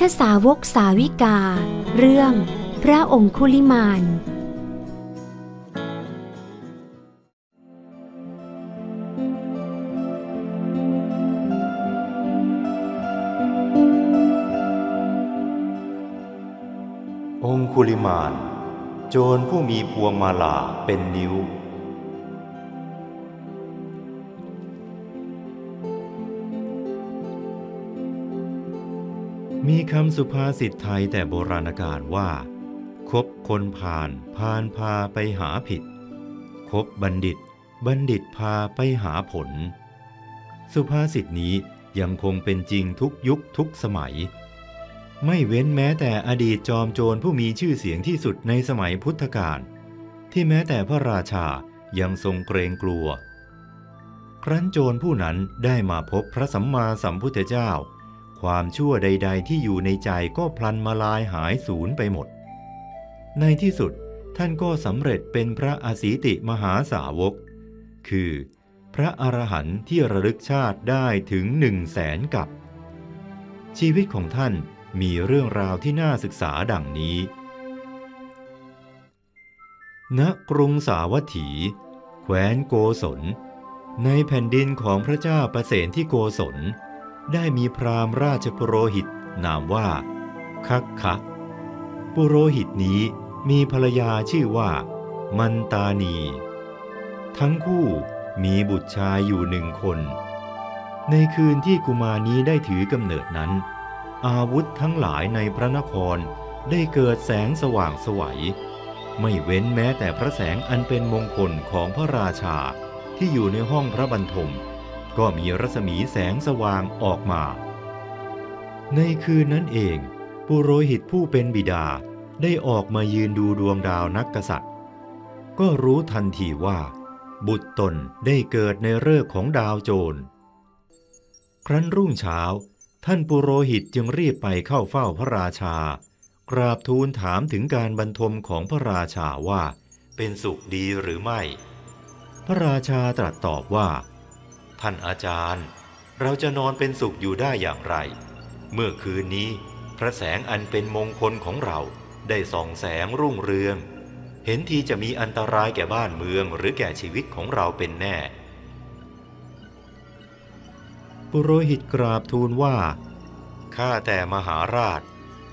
ธสาวกสาวิกา เรื่อง พระองคุลิมาน องคุลิมาน โจรผู้มีพวงมาลาเป็นนิ้ว มีคำสุภาษิตไทยแต่โบราณกาลว่า คบคนผ่านพานพาไปหาผิด คบบัณฑิต บัณฑิตพาไปหาผล สุภาษิตนี้ยังคงเป็นจริงทุกยุคทุกสมัย ไม่เว้นแม้แต่อดีตจอมโจรผู้มีชื่อเสียงที่สุดในสมัยพุทธกาลที่แม้แต่พระราชายังทรงเกรงกลัว ครั้นโจรผู้นั้นได้มาพบพระสัมมาสัมพุทธเจ้า ความชั่วใด ๆ ที่อยู่ในใจก็พลันมาลายหายสูญไปหมด ในที่สุดท่านก็สำเร็จเป็นพระอสีติมหาสาวก คือ พระอรหันต์ที่ระลึกชาติได้ถึงหนึ่งแสนกับ ชีวิตของท่านมีเรื่องราวที่น่าศึกษาดังนี้ ณ กรุงสาวัตถี แคว้นโกศล ในแผ่นดินของพระเจ้าประเสนที่โกศล ได้มีพราหมณ์ราชปุโรหิตนามว่าคักคะปุโรหิตนี้มีภรรยาชื่อว่า มันตานี ทั้งคู่มีบุตรชายอยู่หนึ่งคน ในคืนที่กุมานี้ได้ถือกำเนิดนั้น อาวุธทั้งหลายในพระนครได้เกิดแสงสว่างสวัย ไม่เว้นแม้แต่พระแสงอันเป็นมงคลของพระราชาที่อยู่ในห้องพระบรรทม ก็มีรัศมีแสงสว่างออกมา ในคืนนั้นเอง ปุโรหิตผู้เป็นบิดาได้ออกมายืนดูดวงดาวนักกษัตริย์ ก็รู้ทันทีว่า บุตรตนได้เกิดในฤกษ์ของดาวโจร ครั้นรุ่งเช้า ท่านปุโรหิตจึงรีบไปเข้าเฝ้าพระราชา กราบทูลถามถึงการบรรทมของพระราชาว่า เป็นสุขดีหรือไม่ พระราชาตรัสตอบว่า ท่านอาจารย์ เราจะนอนเป็นสุขอยู่ได้อย่างไร เมื่อคืนนี้ พระแสงอันเป็นมงคลของเราได้ส่องแสงรุ่งเรือง เห็นทีจะมีอันตรายแก่บ้านเมืองหรือแก่ชีวิตของเราเป็นแน่ ปุโรหิตกราบทูลว่าข้าแต่มหาราช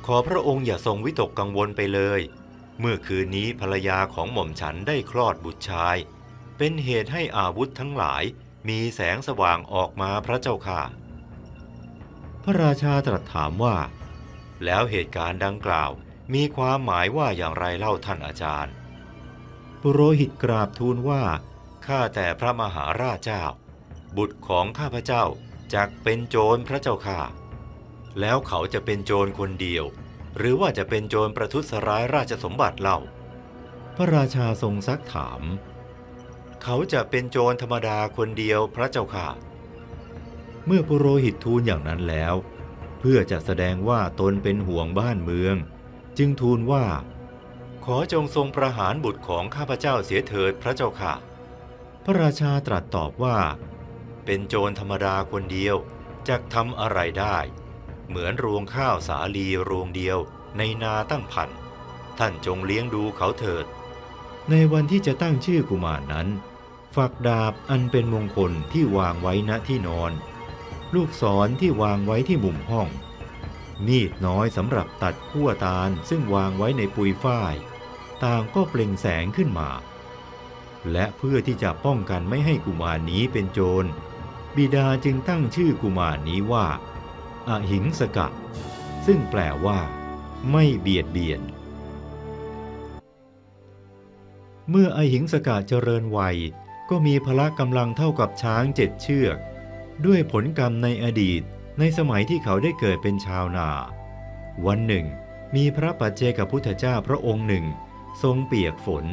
ขอพระองค์อย่าทรงวิตกกังวลไปเลย เมื่อคืนนี้ภรรยาของหม่อมฉันได้คลอดบุตรชาย เป็นเหตุให้อาวุธทั้งหลาย มีแสงสว่างออกมาพระเจ้าค่ะ พระราชาตรัสถามว่า แล้วเหตุการณ์ดังกล่าวมีความหมายว่าอย่างไรเล่าท่านอาจารย์ ปุโรหิตกราบทูลว่า ข้าแต่พระมหาราชเจ้า บุตรของข้าพเจ้าจักเป็นโจรพระเจ้าค่ะ แล้วเขาจะเป็นโจรคนเดียว หรือว่าจะเป็นโจรประทุษร้ายราชสมบัติเล่า พระราชาทรงซักถาม เขาจะเป็นโจรธรรมดาคนเดียวพระเจ้าค่ะ เมื่อปุโรหิตทูลอย่างนั้นแล้ว เพื่อจะแสดงว่าตนเป็นห่วงบ้านเมือง จึงทูลว่า ขอจงทรงประหารบุตรของข้าพเจ้าเสียเถิดพระเจ้าค่ะ พระราชาตรัสตอบว่า เป็นโจรธรรมดาคนเดียวจะทำอะไรได้ เหมือนรวงข้าวสาลีรวงเดียวในนาตั้งพัน ท่านจงเลี้ยงดูเขาเถิด ในวันที่จะตั้งชื่อกุมารนนั้น ฝักดาบอันเป็นมงคลที่วางไว้ณที่นอน ลูกศรที่วางไว้ที่มุมห้อง มีดน้อยสำหรับตัดขั้วตาลซึ่งวางไว้ในปุยฝ้าย ต่างก็เปล่งแสงขึ้นมา และเพื่อที่จะป้องกันไม่ให้กุมารนี้เป็นโจร บิดาจึงตั้งชื่อกุมารนี้ว่า อหิงสกะ ซึ่งแปลว่า ไม่เบียดเบียนเมื่ออหิงสกะเจริญวัย ก็มีพละกำลังเท่ากับช้างเจ็ดเชือก ด้วยผลกรรมในอดีตในสมัยที่เขาได้เกิดเป็นชาวนา วันหนึ่ง มีพระปัจเจกพุทธเจ้าพระองค์หนึ่ง ทรงเปียกฝน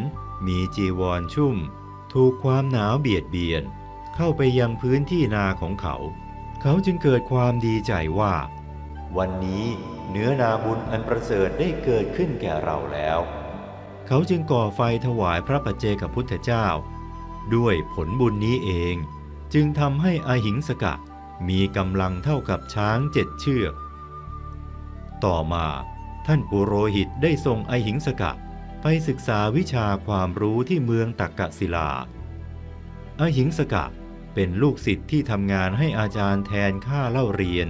มีจีวรชุ่ม ถูกความหนาวเบียดเบียน เข้าไปยังพื้นที่นาของเขา เขาจึงเกิดความดีใจว่า วันนี้เนื้อนาบุญอันประเสริฐได้เกิดขึ้นแก่เราแล้ว เขาจึงก่อไฟถวายพระปัจเจกพุทธเจ้า ด้วยผลบุญนี้เอง จึงทำให้อหิงสกะมีกำลังเท่ากับช้างเจ็ดเชือก ต่อมาท่านปุโรหิตได้ส่งอหิงสกะไปศึกษาวิชาความรู้ที่เมืองตักกะศิลา อหิงสกะเป็นลูกศิษย์ที่ทำงานให้อาจารย์แทนค่าเล่าเรียน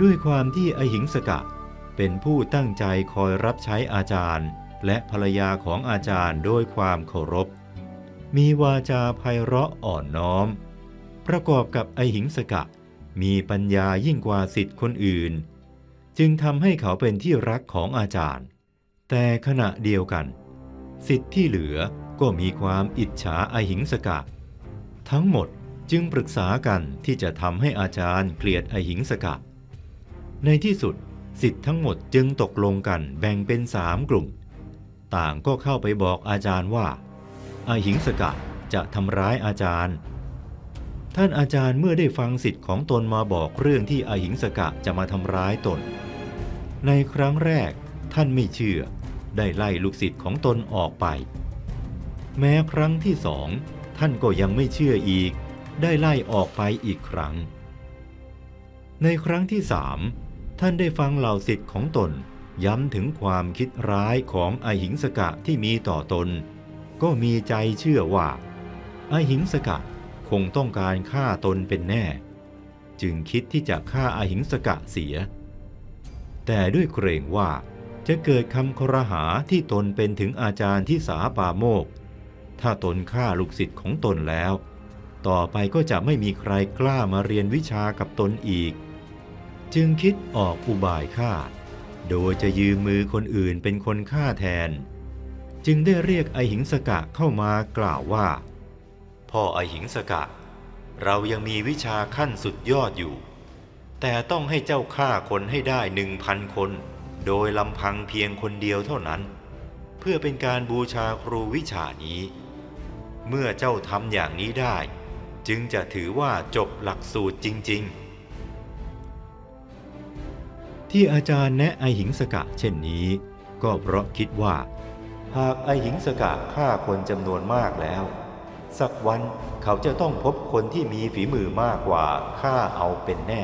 ด้วยความที่อหิงสกะเป็นผู้ตั้งใจคอยรับใช้อาจารย์ และภรรยาของอาจารย์ด้วยความเคารพ มีวาจาไพเราะอ่อนน้อม ประกอบกับไอหิงสกะ มีปัญญายิ่งกว่าสิทธิ์คนอื่น จึงทำให้เขาเป็นที่รักของอาจารย์ แต่ขณะเดียวกัน สิทธิ์ที่เหลือก็มีความอิจฉาไอหิงสกะ ทั้งหมดจึงปรึกษากันที่จะทำให้อาจารย์เกลียดไอหิงสกะ ในที่สุดสิทธิ์ทั้งหมดจึงตกลงกันแบ่งเป็นสามกลุ่ม ต่างก็เข้าไปบอกอาจารย์ว่า อหิงสกะจะทำร้ายอาจารย์ ท่านอาจารย์เมื่อได้ฟังสิทธิ์ของตนมาบอกเรื่องที่อหิงสกะจะมาทำร้ายตน ในครั้งแรกท่านไม่เชื่อ ได้ไล่ลูกศิษย์ของตนออกไป แม้ครั้งที่สองท่านก็ยังไม่เชื่ออีก ได้ไล่ออกไปอีกครั้ง ในครั้งที่สามท่านได้ฟังเหล่าศิษย์ของตนย้ำถึงความคิดร้ายของอหิงสกะที่มีต่อตน ก็มีใจเชื่อว่าอหิงสกะคงต้องการฆ่าตนเป็นแน่ จึงคิดที่จะฆ่าอาหิงสกะเสีย แต่ด้วยเกรงว่าจะเกิดคำครหาที่ตนเป็นถึงอาจารย์ที่สาปาโมก ถ้าตนฆ่าลูกศิษย์ของตนแล้ว ต่อไปก็จะไม่มีใครกล้ามาเรียนวิชากับตนอีก จึงคิดออกอุบายฆ่า โดยจะยืมมือคนอื่นเป็นคนฆ่าแทน จึงได้เรียกไอหิงสกะเข้ามากล่าวว่า พ่อไอหิงสกะ เรายังมีวิชาขั้นสุดยอดอยู่ แต่ต้องให้เจ้าฆ่าคนให้ได้หนึ่งพันคน โดยลำพังเพียงคนเดียวเท่านั้น เพื่อเป็นการบูชาครูวิชานี้ เมื่อเจ้าทำอย่างนี้ได้ จึงจะถือว่าจบหลักสูตรจริง ๆ ที่อาจารย์แนะไอหิงสกะเช่นนี้ ก็เพราะคิดว่า หากไอหิงสกะฆ่าคนจำนวนมากแล้ว สักวันเขาจะต้องพบคนที่มีฝีมือมากกว่าฆ่าเอาเป็นแน่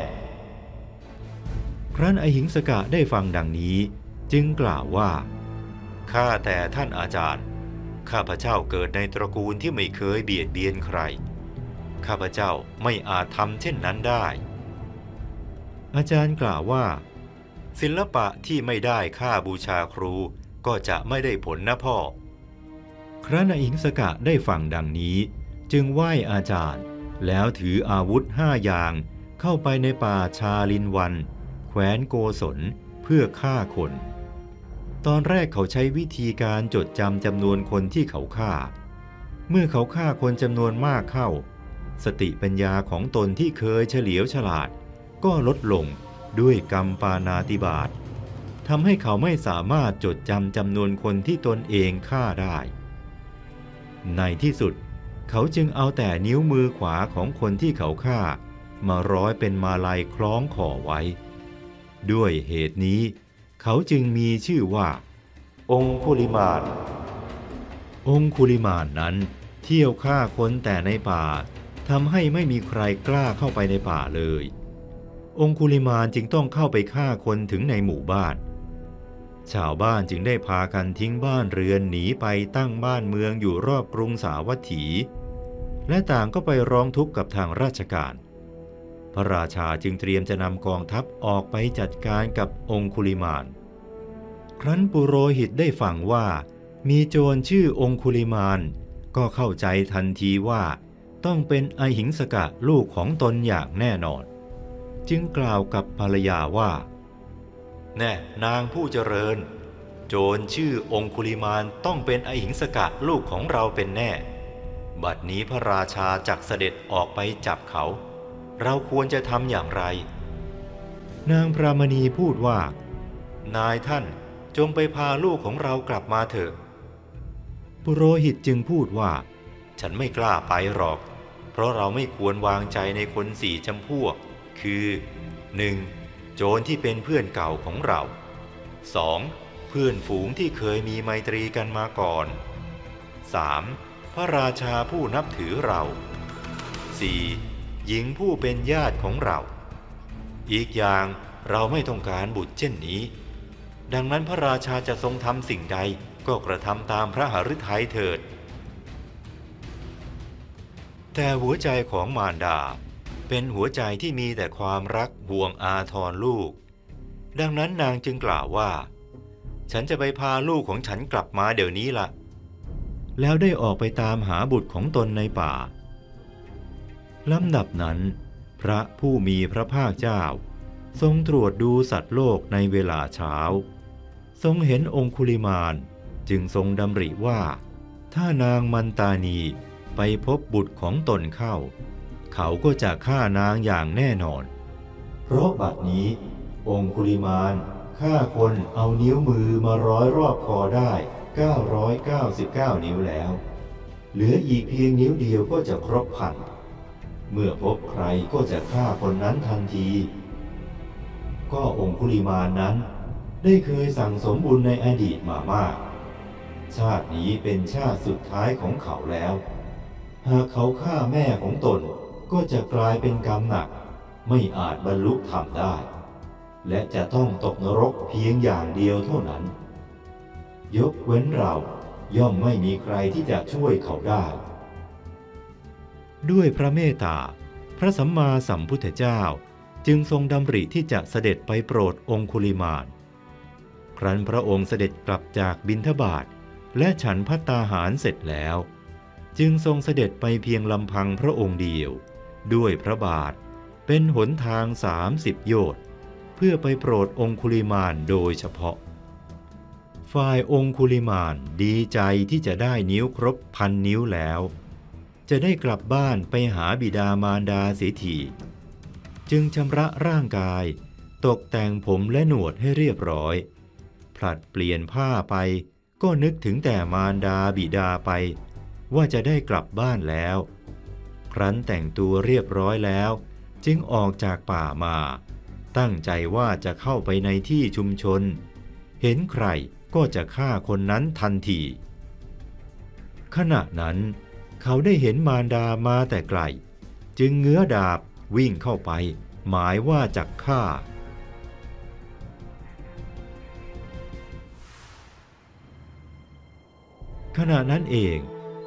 ครั้นไอหิงสกะได้ฟังดังนี้ จึงกล่าวว่าข้าแต่ท่านอาจารย์ ข้าพเจ้าเกิดในตระกูลที่ไม่เคยเบียดเบียนใคร ข้าพเจ้าไม่อาจทำเช่นนั้นได้ อาจารย์กล่าวว่า ศิลปะที่ไม่ได้ค่าบูชาครู ก็จะไม่ได้ผลนะพ่อ ครั้นอิงสกะได้ฟังดังนี้ จึงไหว้อาจารย์ แล้วถืออาวุธห้าอย่าง เข้าไปในป่าชาลินวันแคว้นโกศลเพื่อฆ่าคน ตอนแรกเขาใช้วิธีการจดจำจำนวนคนที่เขาฆ่า เมื่อเขาฆ่าคนจำนวนมากเข้า สติปัญญาของตนที่เคยเฉลียวฉลาด ก็ลดลงด้วยกรรมปานาติบาต ทำให้เขาไม่สามารถจดจำจำนวนคนที่ตนเองฆ่าได้ ในที่สุด เขาจึงเอาแต่นิ้วมือขวาของคนที่เขาฆ่า มาร้อยเป็นมาลัยคล้องคอไว้ ด้วยเหตุนี้ เขาจึงมีชื่อว่า องคุลิมานองคุลิมานนั้น เที่ยวฆ่าคนแต่ในป่าทำให้ไม่มีใครกล้าเข้าไปในป่าเลย องคุลิมานจึงต้องเข้าไปฆ่าคนถึงในหมู่บ้าน ชาวบ้านจึงได้พากันทิ้งบ้านเรือนหนีไปตั้งบ้านเมืองอยู่รอบกรุงสาวัตถี และต่างก็ไปร้องทุกข์กับทางราชการ พระราชาจึงเตรียมจะนำกองทัพออกไปจัดการกับองคุลิมาน ครั้นปุโรหิตได้ฟังว่า มีโจรชื่อองคุลิมาน ก็เข้าใจทันทีว่า ต้องเป็นไอหิงสกะลูกของตนอย่างแน่นอน จึงกล่าวกับภรรยาว่า แน่นางผู้เจริญ โจรชื่อองคุลิมานต้องเป็นไอหิงสกะลูกของเราเป็นแน่ บัดนี้พระราชาจักเสด็จออกไปจับเขา เราควรจะทำอย่างไร นางพรามณีพูดว่า นายท่านจงไปพาลูกของเรากลับมาเถอะ ปุโรหิตจึงพูดว่า ฉันไม่กล้าไปหรอก เพราะเราไม่ควรวางใจในคนสี่จำพวก คือ 1. โจรที่เป็นเพื่อนเก่าของเรา 2. เพื่อนฝูงที่เคยมีไมตรีกันมาก่อน 3. พระราชาผู้นับถือเรา 4. หญิงผู้เป็นญาติของเรา อีกอย่างเราไม่ต้องการบุตรเช่นนี้ ดังนั้นพระราชาจะทรงทำสิ่งใดก็กระทำตามพระหฤทัยเถิด แต่หัวใจของมารดา เป็นหัวใจที่มีแต่ความรักห่วงอาทรลูก ดังนั้นนางจึงกล่าวว่า ฉันจะไปพาลูกของฉันกลับมาเดี๋ยวนี้ละ แล้วได้ออกไปตามหาบุตรของตนในป่าลำดับนั้น พระผู้มีพระภาคเจ้า ทรงตรวจดูสัตว์โลกในเวลาเช้า ทรงเห็นองคุลิมานจึงทรงดำริว่า ถ้านางมันตานีไปพบบุตรของตนเข้า เขาก็จะฆ่านางอย่างแน่นอน เพราะบัดนี้ องคุลิมานฆ่าคนเอานิ้วมือมาร้อยรอบคอได้ 999 นิ้วแล้ว เหลืออีกเพียงนิ้วเดียวก็จะครบพัน เมื่อพบใครก็จะฆ่าคนนั้นทันที ก็องคุลิมานนั้นได้เคยสั่งสมบุญในอดีตมามาก ชาตินี้เป็นชาติสุดท้ายของเขาแล้ว หากเขาฆ่าแม่ของตน ก็จะกลายเป็นกรรมหนัก ไม่อาจบรรลุธรรมได้ และจะต้องตกนรกเพียงอย่างเดียวเท่านั้น ยกเว้นเราย่อมไม่มีใครที่จะช่วยเขาได้ ด้วยพระเมตตา พระสัมมาสัมพุทธเจ้าจึงทรงดำริที่จะเสด็จไปโปรดองคุลิมาน ครั้นพระองค์เสด็จกลับจากบินทบาทและฉันพัตตาหารเสร็จแล้ว จึงทรงเสด็จไปเพียงลำพังพระองค์เดียว ด้วยพระบาท เป็นหนทางสามสิบโยชน์เพื่อไปโปรดองคุลิมานโดยเฉพาะ ฝ่ายองคุลิมานดีใจที่จะได้นิ้วครบพันนิ้วแล้ว จะได้กลับบ้านไปหาบิดามารดาเสียทีจึงชำระร่างกาย ตกแต่งผมและหนวดให้เรียบร้อย ผลัดเปลี่ยนผ้าไปก็นึกถึงแต่มารดาบิดาไป ว่าจะได้กลับบ้านแล้ว ครั้นแต่งตัวเรียบร้อยแล้ว จึงออกจากป่ามา ตั้งใจว่าจะเข้าไปในที่ชุมชน เห็นใครก็จะฆ่าคนนั้นทันที ขณะนั้น เขาได้เห็นมารดามาแต่ไกล จึงเงื้อดาบวิ่งเข้าไป หมายว่าจะฆ่าขณะนั้นเอง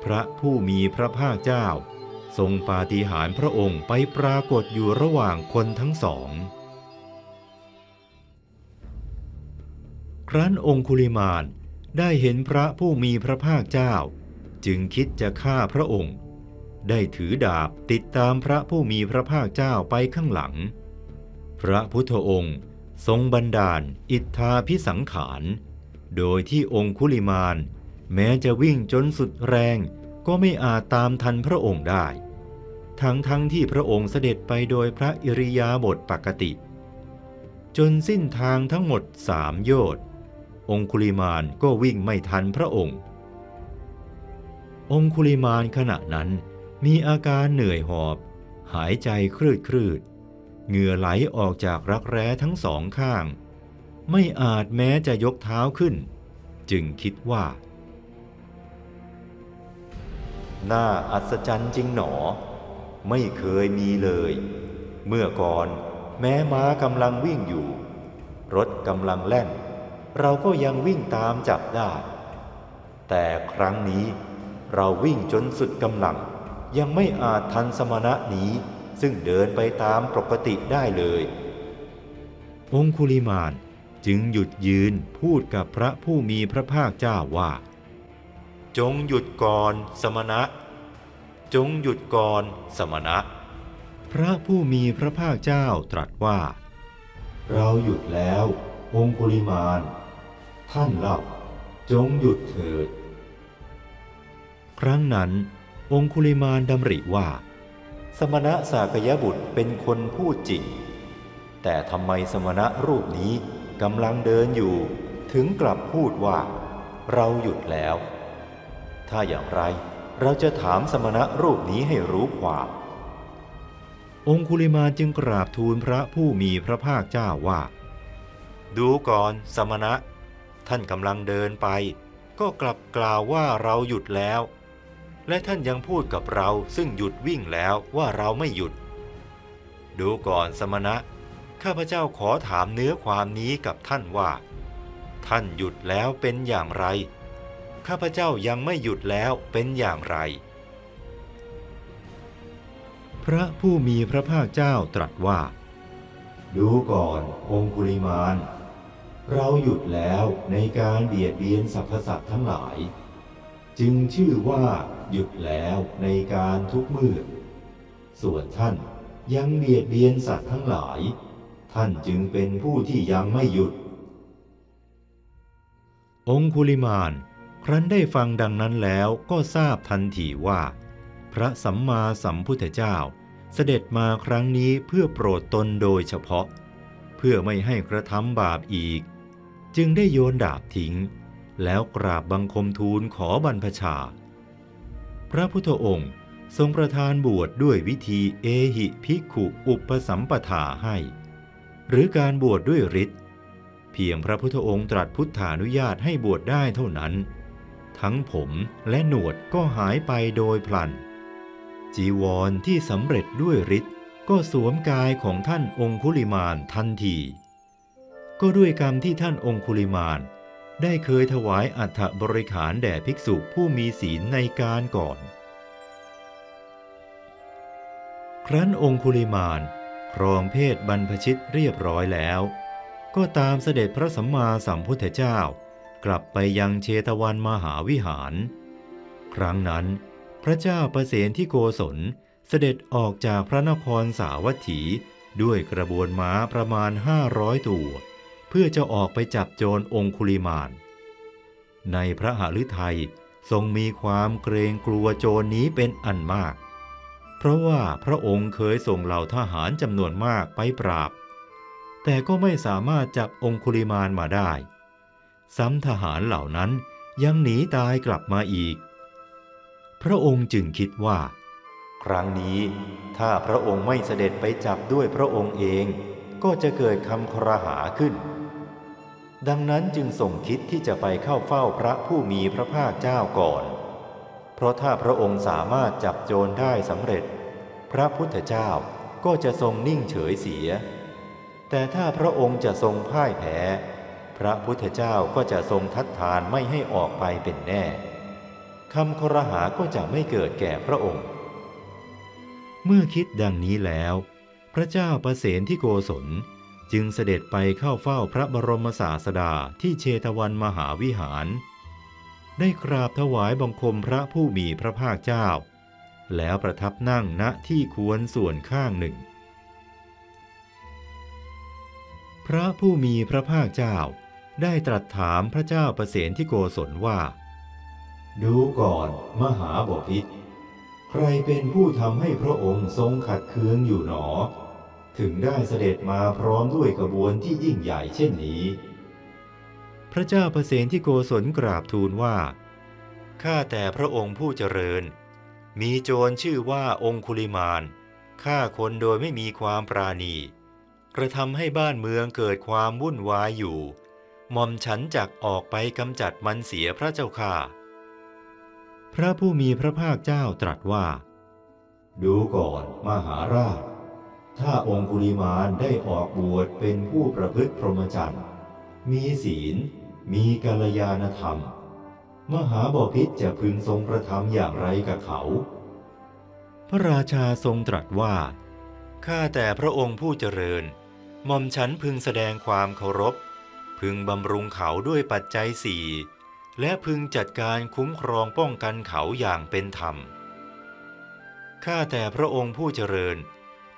พระผู้มีพระภาคเจ้า ทรงปาฏิหาริย์พระองค์ไปปรากฏอยู่ระหว่างคนทั้งสอง ครั้นองคุลิมานได้เห็นพระผู้มีพระภาคเจ้า จึงคิดจะฆ่าพระองค์ ได้ถือดาบติดตามพระผู้มีพระภาคเจ้าไปข้างหลัง พระพุทธองค์ทรงบันดาลอิทธาพิสังขาร โดยที่องคุลิมาน แม้จะวิ่งจนสุดแรงก็ไม่อาจตามทันพระองค์ได้ ทั้งทั้งที่พระองค์เสด็จไปโดยพระอิริยาบถปกติ จนสิ้นทางทั้งหมดสามโยชน์องคุลิมานก็วิ่งไม่ทันพระองค์ องคุลิมานขณะนั้นมีอาการเหนื่อยหอบ หายใจคลืดคลืดเหงื่อไหลออกจากรักแร้ทั้งสองข้าง ไม่อาจแม้จะยกเท้าขึ้น จึงคิดว่า น่าอัศจรรย์จริงหนอ ไม่เคยมีเลย เมื่อก่อนแม้ม้ากำลังวิ่งอยู่ รถกำลังแล่น เราก็ยังวิ่งตามจับได้ แต่ครั้งนี้เราวิ่งจนสุดกำลัง ยังไม่อาจทันสมณะนี้ซึ่งเดินไปตามปกติได้เลย องคุลิมานจึงหยุดยืนพูดกับพระผู้มีพระภาคเจ้าว่า จงหยุดก่อนสมณะ จงหยุดก่อนสมณะ พระผู้มีพระภาคเจ้าตรัสว่า เราหยุดแล้วองคุลิมานท่านเล่าจงหยุดเถิด ครั้งนั้น องคุลิมานดำริว่า สมณะสากยบุตรเป็นคนพูดจริง แต่ทำไมสมณะรูปนี้กำลังเดินอยู่ ถึงกลับพูดว่า เราหยุดแล้ว ถ้าอย่างไร เราจะถามสมณะรูปนี้ให้รู้ความ องคุลิมาจึงกราบทูลพระผู้มีพระภาคเจ้าว่า ดูก่อนสมณะ ท่านกำลังเดินไป ก็กลับกล่าวว่าเราหยุดแล้ว และท่านยังพูดกับเราซึ่งหยุดวิ่งแล้วว่าเราไม่หยุด ดูก่อนสมณะ ข้าพเจ้าขอถามเนื้อความนี้กับท่านว่า ท่านหยุดแล้วเป็นอย่างไร ข้าพเจ้ายังไม่หยุดแล้วเป็นอย่างไร พระผู้มีพระภาคเจ้าตรัสว่า ดูก่อนองคุลิมานเราหยุดแล้วในการเบียดเบียนสรรพสัตว์ทั้งหลาย จึงชื่อว่าหยุดแล้วในการทุกเมื่อส่วนท่านยังเบียดเบียนสัตว์ทั้งหลาย ท่านจึงเป็นผู้ที่ยังไม่หยุด องคุลิมาน ครั้นได้ฟังดังนั้นแล้วก็ทราบทันทีว่า พระสัมมาสัมพุทธเจ้า เสด็จมาครั้งนี้เพื่อโปรดตนโดยเฉพาะ เพื่อไม่ให้กระทำบาปอีก จึงได้โยนดาบทิ้ง แล้วกราบบังคมทูลขอบรรพชา พระพุทธองค์ทรงประทานบวชดด้วยวิธีเอหิภิกขุอุปสัมปทาให้ หรือการบวชดด้วยฤทธิ์เพียงพระพุทธองค์ตรัสพุทธานุญาตให้บวชได้เท่านั้น ทั้งผมและหนวดก็หายไปโดยพลัน จีวรที่สำเร็จด้วยฤทธิ์ก็สวมกายของท่านองคุลิมานทันที ก็ด้วยกรรมที่ท่านองคุลิมานได้เคยถวายอัฐบริขารแด่ภิกษุผู้มีศีลในการก่อน ครั้นองคุลิมานครองเพศบรรพชิตเรียบร้อยแล้ว ก็ตามเสด็จพระสัมมาสัมพุทธเจ้า กลับไปยังเชตวันมหาวิหาร ครั้งนั้น พระเจ้าประเสนที่โกศลเสด็จออกจากพระนครสาวัตถีด้วยกระบวนม้าประมาณห้าร้อยตัว เพื่อจะออกไปจับโจรองคุลิมาน ในพระหฤทัยทรงมีความเกรงกลัวโจรนี้เป็นอันมาก เพราะว่าพระองค์เคยส่งเหล่าทหารจำนวนมากไปปราบ แต่ก็ไม่สามารถจับองคุลิมานมาได้ ซ้ำทหารเหล่านั้นยังหนีตายกลับมาอีก พระองค์จึงคิดว่า ครั้งนี้ถ้าพระองค์ไม่เสด็จไปจับด้วยพระองค์เองก็จะเกิดคำครหาขึ้น ดังนั้นจึงส่งคิดที่จะไปเข้าเฝ้าพระผู้มีพระภาคเจ้าก่อน เพราะถ้าพระองค์สามารถจับโจรได้สำเร็จ พระพุทธเจ้าก็จะทรงนิ่งเฉยเสีย แต่ถ้าพระองค์จะทรงพ่ายแพ้ พระพุทธเจ้าก็จะทรงทัดทานไม่ให้ออกไปเป็นแน่คำครหาก็จะไม่เกิดแก่พระองค์ เมื่อคิดดังนี้แล้ว พระเจ้าประเสนที่โกศลจึงเสด็จไปเข้าเฝ้าพระบรมศาสดาที่เชตวันมหาวิหาร ได้กราบถวายบังคมพระผู้มีพระภาคเจ้า แล้วประทับนั่งณที่ควรส่วนข้างหนึ่ง พระผู้มีพระภาคเจ้า ได้ตรัสถามพระเจ้าประเสนที่โกศลว่า ดูก่อนมหาบพิตรใครเป็นผู้ทำให้พระองค์ทรงขัดเคืองอยู่หนอ ถึงได้เสด็จมาพร้อมด้วยกระบวนที่ยิ่งใหญ่เช่นนี้ พระเจ้าประเสนที่โกศลกราบทูลว่าข้าแต่พระองค์ผู้เจริญ มีโจรชื่อว่าองคุลิมานฆ่าคนโดยไม่มีความปราณี กระทำให้บ้านเมืองเกิดความวุ่นวายอยู่ หม่อมฉันจักออกไปกำจัดมันเสียพระเจ้าค่ะ พระผู้มีพระภาคเจ้าตรัสว่า ดูก่อนมหาราช ถ้าองคุลิมานได้ออกบวชเป็นผู้ประพฤติพรหมจรรย์ มีศีล มีกัลยาณธรรม มหาบพิตรจะพึงทรงประทำอย่างไรกับเขา พระราชาทรงตรัสว่า ข้าแต่พระองค์ผู้เจริญหม่อมฉันพึงแสดงความเคารพ พึงบำรุงเขาด้วยปัจจัยสี่และพึงจัดการคุ้มครองป้องกันเขาอย่างเป็นธรรม ข้าแต่พระองค์ผู้เจริญ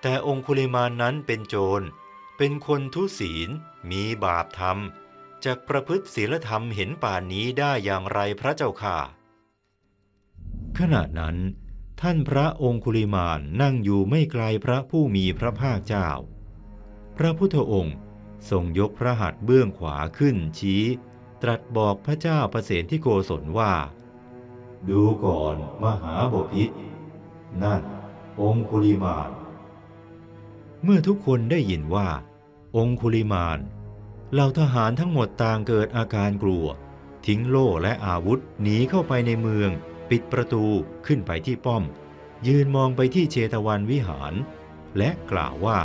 แต่องคุลิมานนั้นเป็นโจร เป็นคนทุศีล มีบาปธรรมจากประพฤติศีลธรรมเห็นป่านนี้ได้อย่างไรพระเจ้าค่ะ ขณะนั้น ท่านพระองคุลิมานนั่งอยู่ไม่ไกลพระผู้มีพระภาคเจ้า พระพุทธองค์ ทรงยกพระหัตถ์เบื้องขวาขึ้นชี้ ตรัสบอกพระเจ้าประเสนที่โกศลว่า ดูก่อนมหาบพิตรนั่น องคุลิมาน เมื่อทุกคนได้ยินว่า องคุลิมานเหล่าทหารทั้งหมดต่างเกิดอาการกลัว ทิ้งโล่และอาวุธหนีเข้าไปในเมือง ปิดประตูขึ้นไปที่ป้อม ยืนมองไปที่เชตวันวิหาร และกล่าวว่า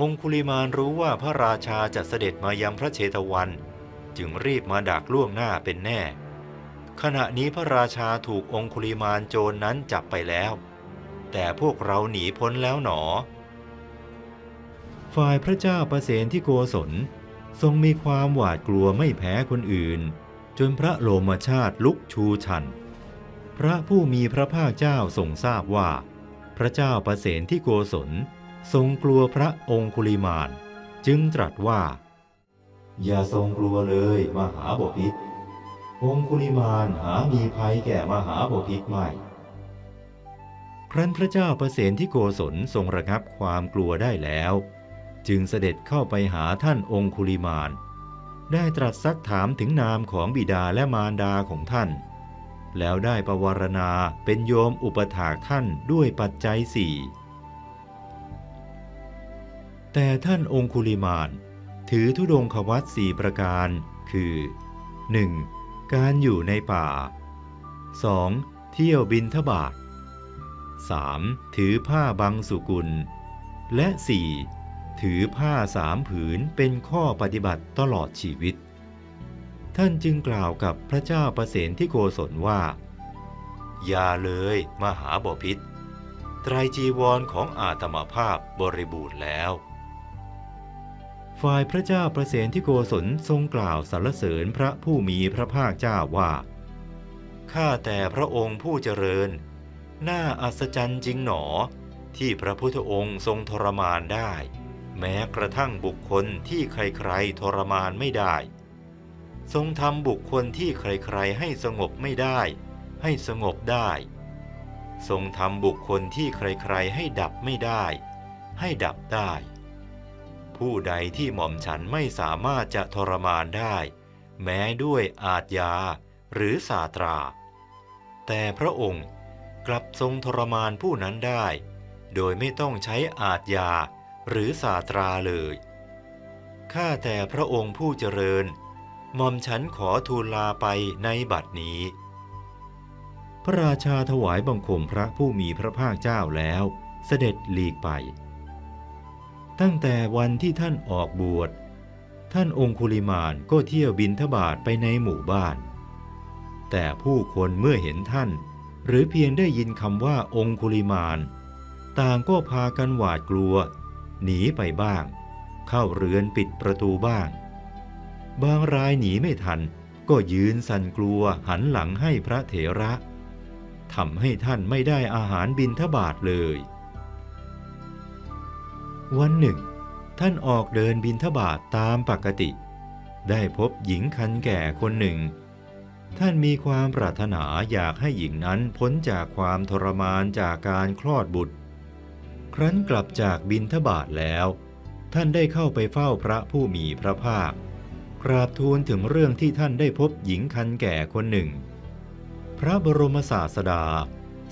องคุลิมานรู้ว่าพระราชาจะเสด็จมายังพระเชตวัน จึงรีบมาดักล่วงหน้าเป็นแน่ ขณะนี้พระราชาถูกองคุลิมานโจรนนั้นจับไปแล้ว แต่พวกเราหนีพ้นแล้วหนอ ฝ่ายพระเจ้าประเสนที่โกศลทรงมีความหวาดกลัวไม่แพ้คนอื่น จนพระโลมชาติลุกชูชัน พระผู้มีพระภาคเจ้าทรงทราบว่า พระเจ้าประเสนที่โกศล ทรงกลัวพระองคุลิมานจึงตรัสว่า อย่าทรงกลัวเลยมหาบพิษองคุลิมานหามีภัยแก่มหาบพิษไม่ ครั้นพระเจ้าประเสนที่โกศลทรงระงับความกลัวได้แล้ว จึงเสด็จเข้าไปหาท่านองคุลิมาน ได้ตรัสซักถามถึงนามของบิดาและมารดาของท่าน แล้วได้ประวารณาเป็นโยมอุปถากท่านด้วยปัจจัยสี่ แต่ท่านองคุลิมาน ถือธุดงควัตสี่ประการ คือ 1. การอยู่ในป่า 2. เที่ยวบินทบาท 3. ถือผ้าบังสุกุล และ 4. ถือผ้าสามผืนเป็นข้อปฏิบัติตลอดชีวิต ท่านจึงกล่าวกับพระเจ้าประเสนที่โกศลว่า อย่าเลยมหาบพิษไตรจีวรของอาตมาภาพบริบูรณ์แล้ว ฝ่ายพระเจ้าประเสนที่โกศลทรงกล่าวสรรเสริญพระผู้มีพระภาคเจ้าว่า ข้าแต่พระองค์ผู้เจริญ น่าอัศจรรย์จริงหนอ ที่พระพุทธองค์ทรงทรมานได้ แม้กระทั่งบุคคลที่ใครๆทรมานไม่ได้ ทรงทำบุคคลที่ใครๆให้สงบไม่ได้ ให้สงบได้ ทรงทำบุคคลที่ใครๆให้ดับไม่ได้ ให้ดับได้ ผู้ใดที่หม่อมฉันไม่สามารถจะทรมานได้ แม้ด้วยอาทยาหรือสาตรา แต่พระองค์กลับทรงทรมานผู้นั้นได้ โดยไม่ต้องใช้อาทยาหรือสาตราเลย ข้าแต่พระองค์ผู้เจริญหม่อมฉันขอทูลลาไปในบัดนี้ พระราชาถวายบังคมพระผู้มีพระภาคเจ้าแล้ว เสด็จหลีกไป ตั้งแต่วันที่ท่านออกบวช ท่านองคุลิมานก็เที่ยวบินทบาทไปในหมู่บ้าน แต่ผู้คนเมื่อเห็นท่าน หรือเพียงได้ยินคำว่าองคุลิมาน ต่างก็พากันหวาดกลัว หนีไปบ้าง เข้าเรือนปิดประตูบ้าง บางรายหนีไม่ทันก็ยืนสั่นกลัวหันหลังให้พระเถระทำให้ท่านไม่ได้อาหารบินทบาทเลย วันหนึ่ง ท่านออกเดินบินทบาทตามปกติ ได้พบหญิงคันแก่คนหนึ่ง ท่านมีความปรารถนาอยากให้หญิงนั้นพ้นจากความทรมานจากการคลอดบุตร ครั้นกลับจากบินทบาทแล้ว ท่านได้เข้าไปเฝ้าพระผู้มีพระภาคกราบทูลถึงเรื่องที่ท่านได้พบหญิงคันแก่คนหนึ่ง พระบรมศาสดา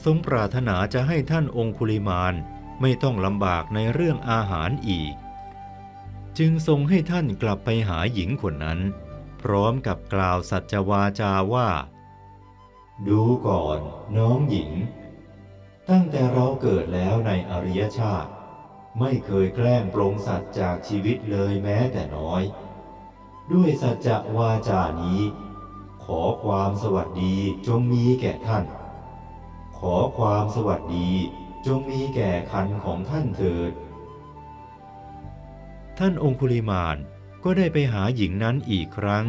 ทรงปรารถนาจะให้ท่านองคุลิมาน ไม่ต้องลำบากในเรื่องอาหารอีก จึงทรงให้ท่านกลับไปหาหญิงคนนั้น พร้อมกับกล่าวสัจวาจาว่า ดูก่อนน้องหญิง ตั้งแต่เราเกิดแล้วในอริยชาติ ไม่เคยแกล้งปรงสัตว์จากชีวิตเลยแม้แต่น้อย ด้วยสัจวาจานี้ ขอความสวัสดีจงมีแก่ท่าน ขอความสวัสดี จงมีแก่คันของท่านเถิด ท่านองคุลิมานก็ได้ไปหาหญิงนั้นอีกครั้ง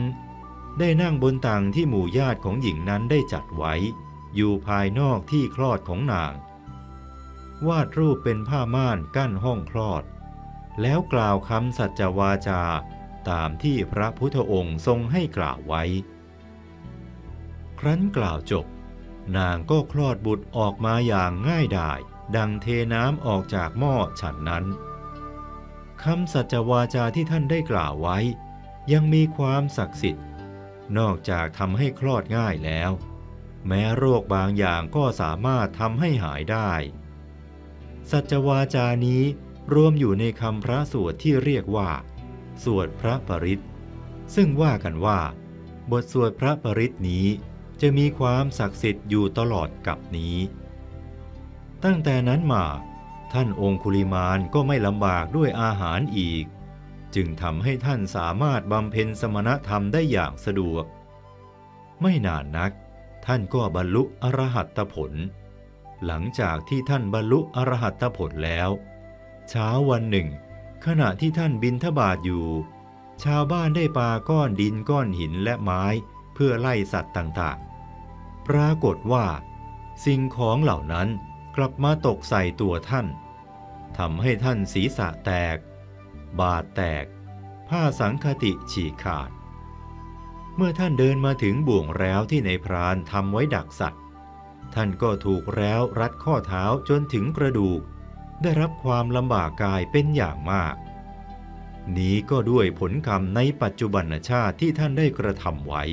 ได้นั่งบนตังที่หมู่ญาติของหญิงนั้นได้จัดไว้ อยู่ภายนอกที่คลอดของนาง วาดรูปเป็นผ้าม่านกั้นห้องคลอด แล้วกล่าวคำสัจวาจาตามที่พระพุทธองค์ทรงให้กล่าวไว้ ครั้นกล่าวจบ นางก็คลอดบุตรออกมาอย่างง่ายดาย ดังเทน้ำออกจากหม้อฉันนั้นคำสัจวาจาที่ท่านได้กล่าวไว้ ยังมีความศักดิ์สิทธิ์ นอกจากทำให้คลอดง่ายแล้ว แม้โรคบางอย่างก็สามารถทำให้หายได้ สัจวาจานี้รวมอยู่ในคำพระสวดที่เรียกว่า สวดพระปริตซึ่งว่ากันว่า บทสวดพระปริตนี้จะมีความศักดิ์สิทธิ์อยู่ตลอดกับนี้ ตั้งแต่นั้นมา ท่านองคุลิมานก็ไม่ลำบากด้วยอาหารอีก จึงทำให้ท่านสามารถบำเพ็ญสมณธรรมได้อย่างสะดวก ไม่นานนัก ท่านก็บรรลุอรหัตผล หลังจากที่ท่านบรรลุอรหัตผลแล้ว เช้าวันหนึ่ง ขณะที่ท่านบินทบาทอยู่ ชาวบ้านได้ปาก้อนดินก้อนหินและไม้เพื่อไล่สัตว์ต่างๆ ปรากฏว่า สิ่งของเหล่านั้น กลับมาตกใส่ตัวท่านทำให้ท่านศีรษะแตก บาดแตก ผ้าสังคติฉีกขาด เมื่อท่านเดินมาถึงบ่วงแล้วที่ในพรานทำไว้ดักสัตว์ ท่านก็ถูกแล้วรัดข้อเท้าจนถึงกระดูก ได้รับความลำบากกายเป็นอย่างมาก นี้ก็ด้วยผลกรรมในปัจจุบันชาติที่ท่านได้กระทำไว้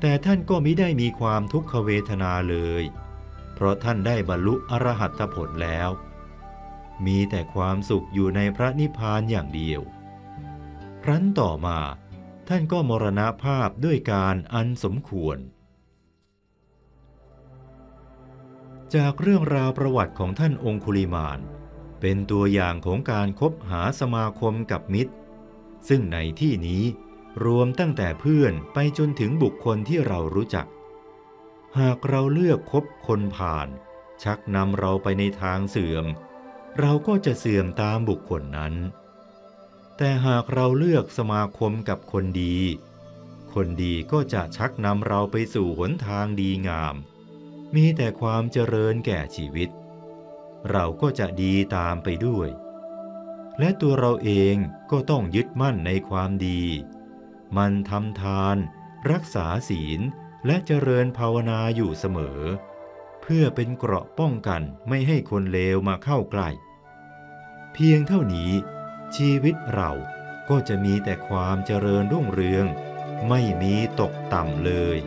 แต่ท่านก็มิได้มีความทุกขเวทนาเลย เพราะท่านได้บรรลุอรหัตผลแล้ว มีแต่ความสุขอยู่ในพระนิพพานอย่างเดียว ครั้นต่อมาท่านก็มรณภาพด้วยการอันสมควร จากเรื่องราวประวัติของท่านองคุลิมาน เป็นตัวอย่างของการคบหาสมาคมกับมิตร ซึ่งในที่นี้รวมตั้งแต่เพื่อนไปจนถึงบุคคลที่เรารู้จัก หากเราเลือกคบคนผ่าน ชักนำเราไปในทางเสื่อม เราก็จะเสื่อมตามบุคคลนั้น แต่หากเราเลือกสมาคมกับคนดี คนดีก็จะชักนำเราไปสู่หนทางดีงาม มีแต่ความเจริญแก่ชีวิต เราก็จะดีตามไปด้วย และตัวเราเองก็ต้องยึดมั่นในความดี มันทำทาน รักษาศีล และเจริญภาวนาอยู่เสมอ เพื่อเป็นเกราะป้องกันไม่ให้คนเลวมาเข้าใกล้ เพียงเท่านี้ ชีวิตเราก็จะมีแต่ความเจริญรุ่งเรือง ไม่มีตกต่ำเลย